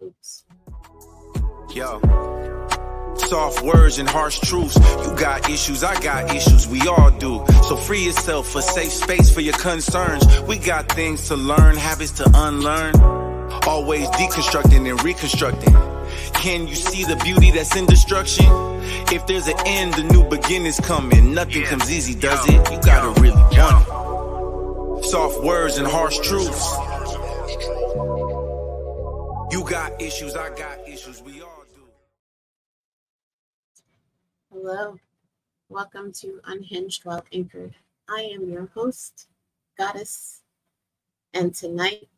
Oops. Yo. Soft words and harsh truths. You got issues, I got issues, we all do. So free yourself, a safe space for your concerns. We got things to learn, habits to unlearn. Always deconstructing and reconstructing. Can you see the beauty that's in destruction? If there's an end, the new beginning's coming. Nothing comes easy, does it? You gotta really want it. Soft words and harsh truths. You got issues, I got issues, we all do. Hello. Welcome to Unhinged While Anchored. I am your host, Goddess, and tonight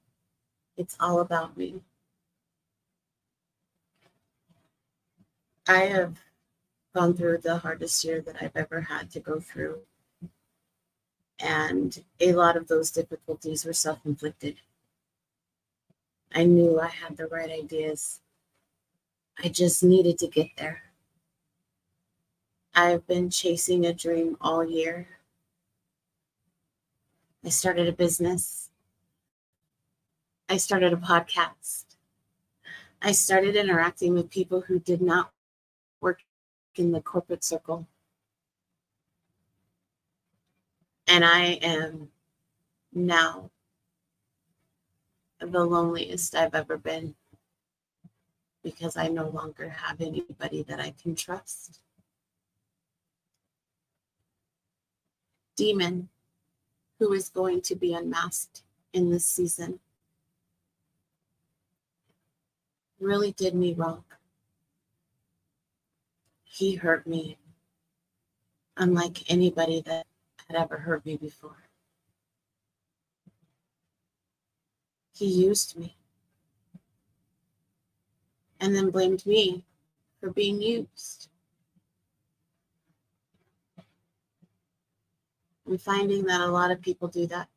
it's all about me. I have gone through the hardest year that I've ever had to go through. And a lot of those difficulties were self inflicted. I knew I had the right ideas. I just needed to get there. I've been chasing a dream all year. I started a business. I started a podcast. I started interacting with people who did not work in the corporate circle. And I am now the loneliest I've ever been because I no longer have anybody that I can trust. Demon, who is going to be unmasked in this season, really did me wrong. He hurt me unlike anybody that had ever hurt me before. He used me and then blamed me for being used. I'm finding that a lot of people do that.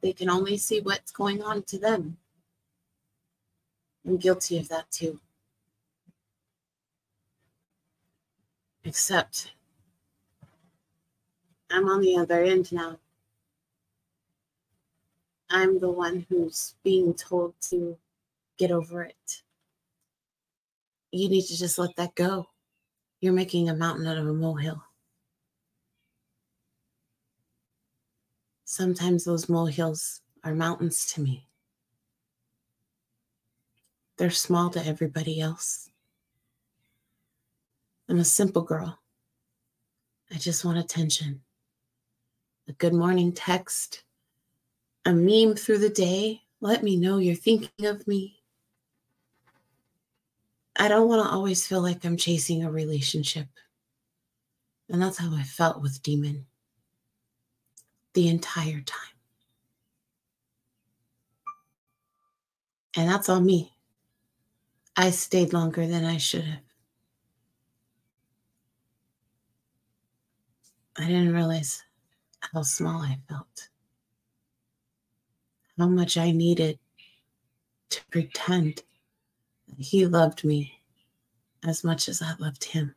They can only see what's going on to them. I'm guilty of that too. Except I'm on the other end now. I'm the one who's being told to get over it. You need to just let that go. You're making a mountain out of a molehill. Sometimes those molehills are mountains to me. They're small to everybody else. I'm a simple girl. I just want attention. A good morning text, a meme through the day. Let me know you're thinking of me. I don't want to always feel like I'm chasing a relationship. And that's how I felt with Demon the entire time. And that's on me. I stayed longer than I should have. I didn't realize how small I felt, how much I needed to pretend that he loved me as much as I loved him.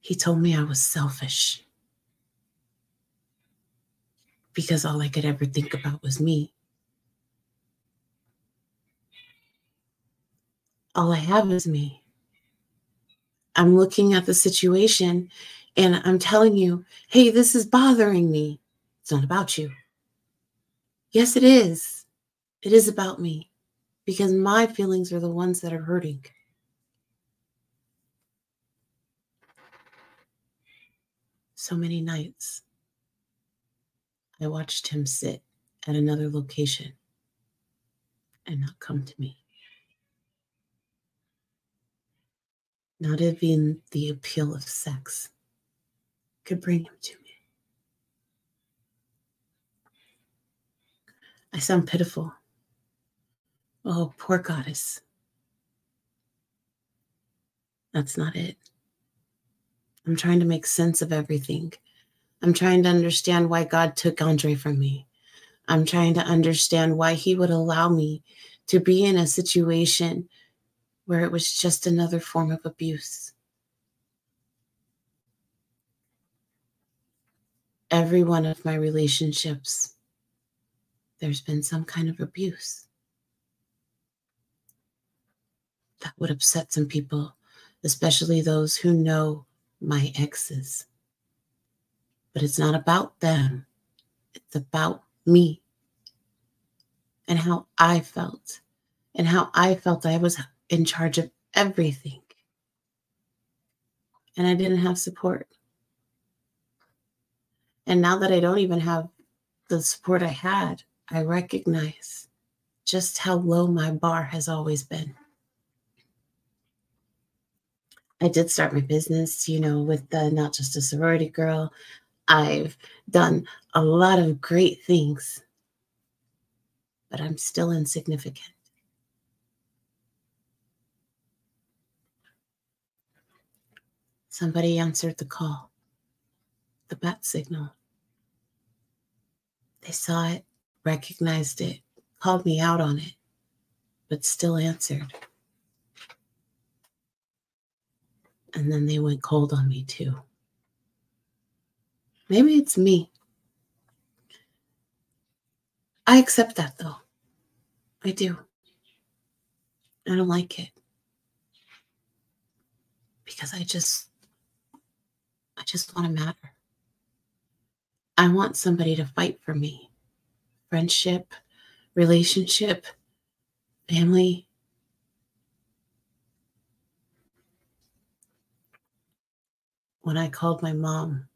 He told me I was selfish because all I could ever think about was me. All I have is me. I'm looking at the situation and I'm telling you, hey, this is bothering me. It's not about you. Yes, it is. It is about me because my feelings are the ones that are hurting. So many nights I watched him sit at another location and not come to me. Not even the appeal of sex could bring him to me. I sound pitiful. Oh, poor goddess. That's not it. I'm trying to make sense of everything. I'm trying to understand why God took Andre from me. I'm trying to understand why he would allow me to be in a situation where it was just another form of abuse. every one of my relationships, there's been some kind of abuse. That would upset some people, especially those who know my exes. But it's not about them, it's about me and how I felt, and how I felt I was in charge of everything. And I didn't have support. And now that I don't even have the support I had, I recognize just how low my bar has always been. I did start my business, you know, with the Not Just a Sorority Girl. I've done a lot of great things, but I'm still insignificant. Somebody answered the call, the bat signal. They saw it, recognized it, called me out on it, but still answered. And then they went cold on me too. Maybe it's me. I accept that though. I do. I don't like it. Because I just just want to matter. I want somebody to fight for me. Friendship, relationship, family. When I called my mom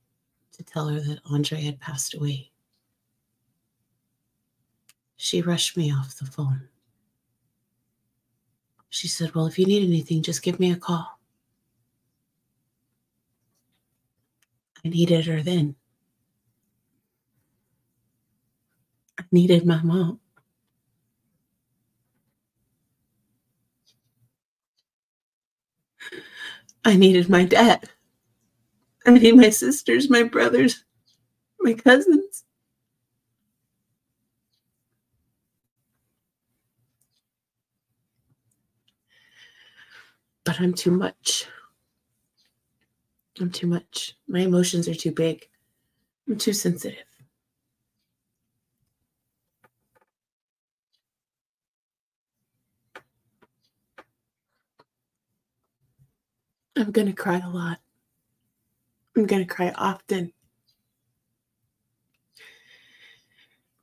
to tell her that Andre had passed away, she rushed me off the phone. She said, Well, if you need anything, just give me a call. I needed her then. I needed my mom. I needed my dad. I need my sisters, my brothers, my cousins. But I'm too much. I'm too much. My emotions are too big. I'm too sensitive. I'm going to cry a lot. I'm going to cry often.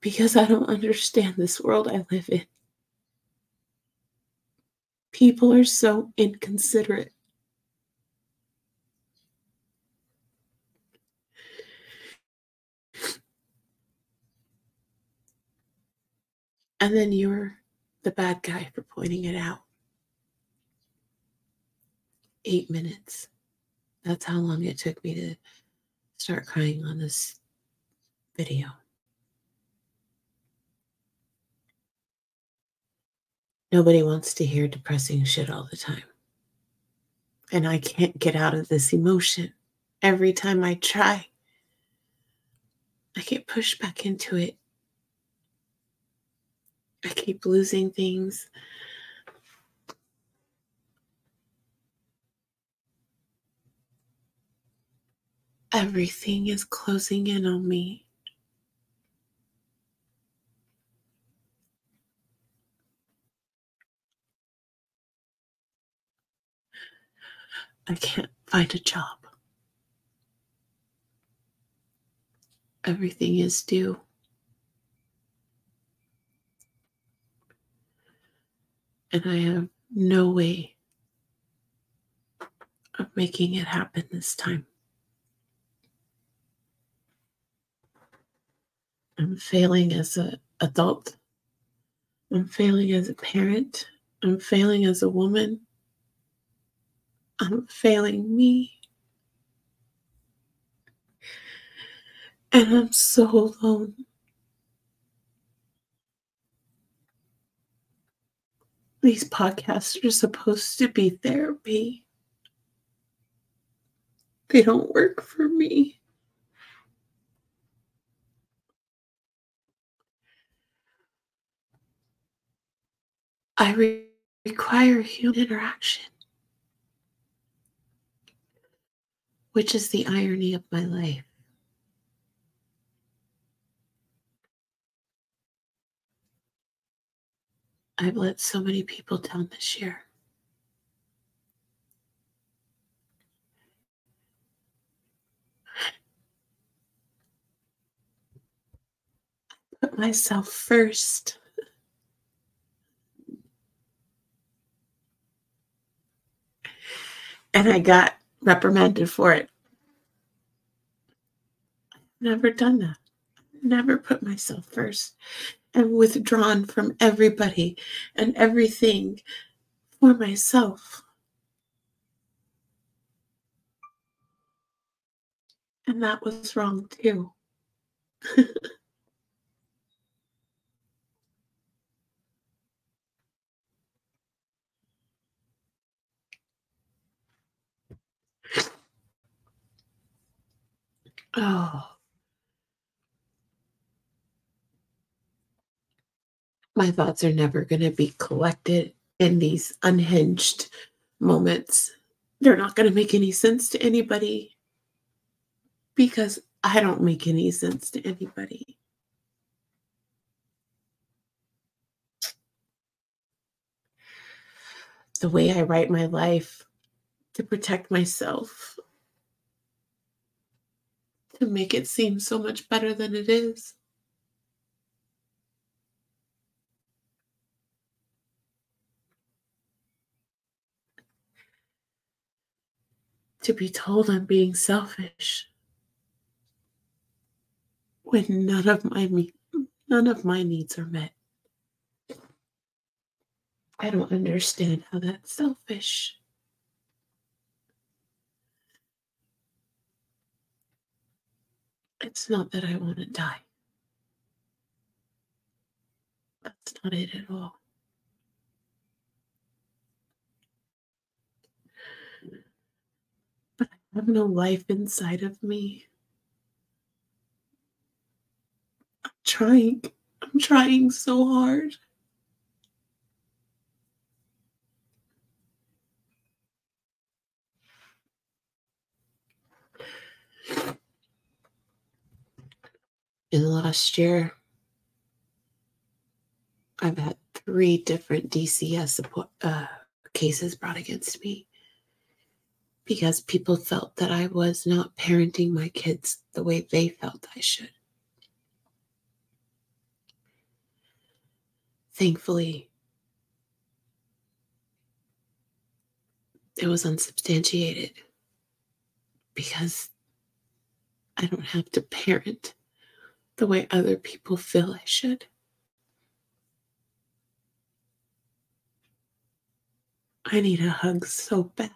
Because I don't understand this world I live in. People are so inconsiderate. And then you're the bad guy for pointing it out. Eight minutes. That's how long it took me to start crying on this video. Nobody wants to hear depressing shit all the time. And I can't get out of this emotion. Every time I try, I get pushed back into it. I keep losing things. Everything is closing in on me. I can't find a job. Everything is due. And I have no way of making it happen this time. I'm failing as an adult. I'm failing as a parent. I'm failing as a woman. I'm failing me. And I'm so alone. These podcasts are supposed to be therapy. They don't work for me. I re- require human interaction, which is the irony of my life. I've let so many people down this year. I put myself first. And I got reprimanded for it. Never done that. Never put myself first and withdrawn from everybody and everything for myself. And that was wrong too. oh. My thoughts are never going to be collected in these unhinged moments. They're not going to make any sense to anybody because I don't make any sense to anybody. The way I write my life to protect myself, to make it seem so much better than it is. To be told I'm being selfish when none of my none of my needs are met. I don't understand how that's selfish. It's not that I want to die. That's not it at all. But I have no life inside of me. I'm trying. I'm trying so hard. In the last year, I've had three different DCS support, uh, cases brought against me because people felt that I was not parenting my kids the way they felt I should. Thankfully, it was unsubstantiated because I don't have to parent the way other people feel I should. I need a hug so bad.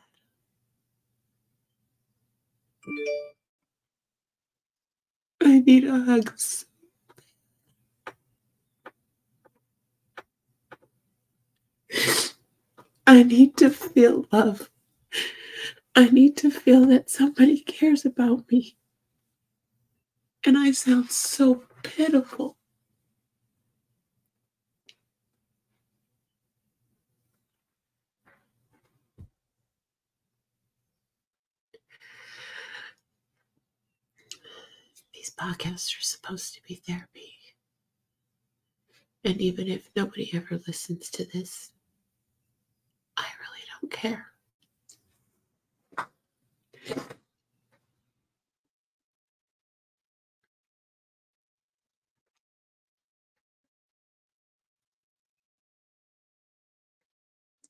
I need a hug. I need to feel love. I need to feel that somebody cares about me. And I sound so pitiful. These podcasts are supposed to be therapy. And even if nobody ever listens to this, I really don't care.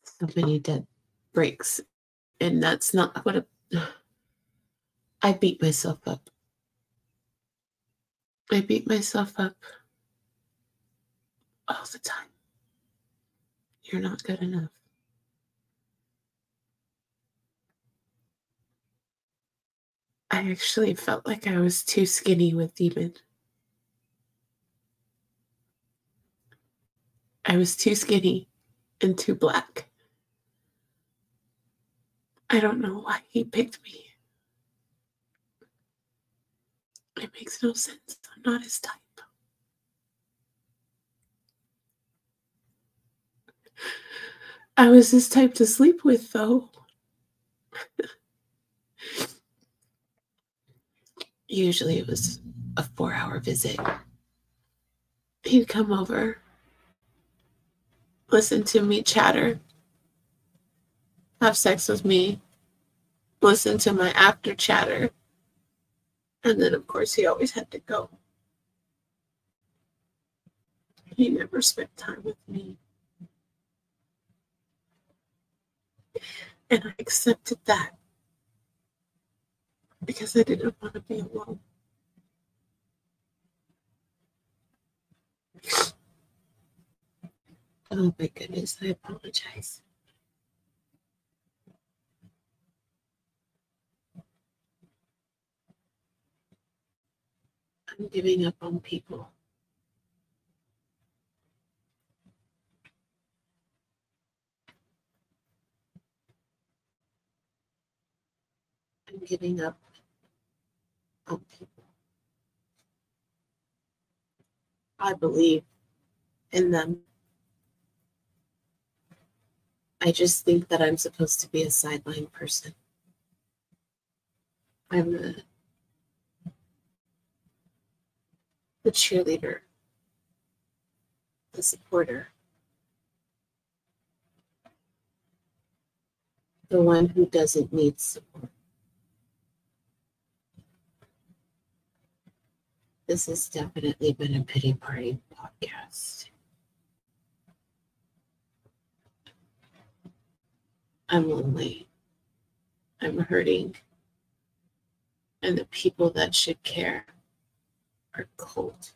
so many dead breaks. And that's not what a, I beat myself up. I beat myself up all the time. You're not good enough. I actually felt like I was too skinny with Demon. I was too skinny and too black. I don't know why he picked me. It makes no sense. I'm not his type. I was his type to sleep with, though. Usually it was a four hour visit. He'd come over listen to me chatter, have sex with me, listen to my after chatter. And then, of course, he always had to go. He never spent time with me. And I accepted that because I didn't want to be alone. Oh my goodness, I apologize. Giving up on people. I'm giving up on people. I believe in them. I just think that I'm supposed to be a sideline person. I'm the, the cheerleader, the supporter, the one who doesn't need support. This has definitely been a pity party podcast. I'm lonely. I'm hurting. And the people that should care are cold.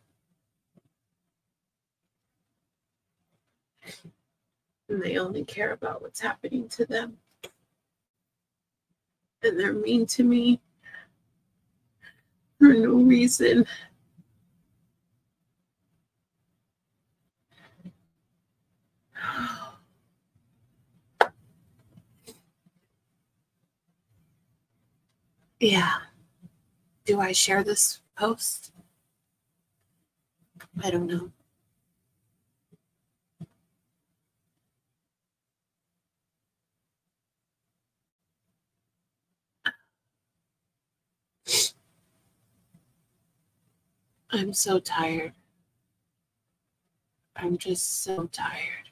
And they only care about what's happening to them. And they're mean to me for no reason. Yeah. Do I share this post? I don't know. I'm so tired. I'm just so tired.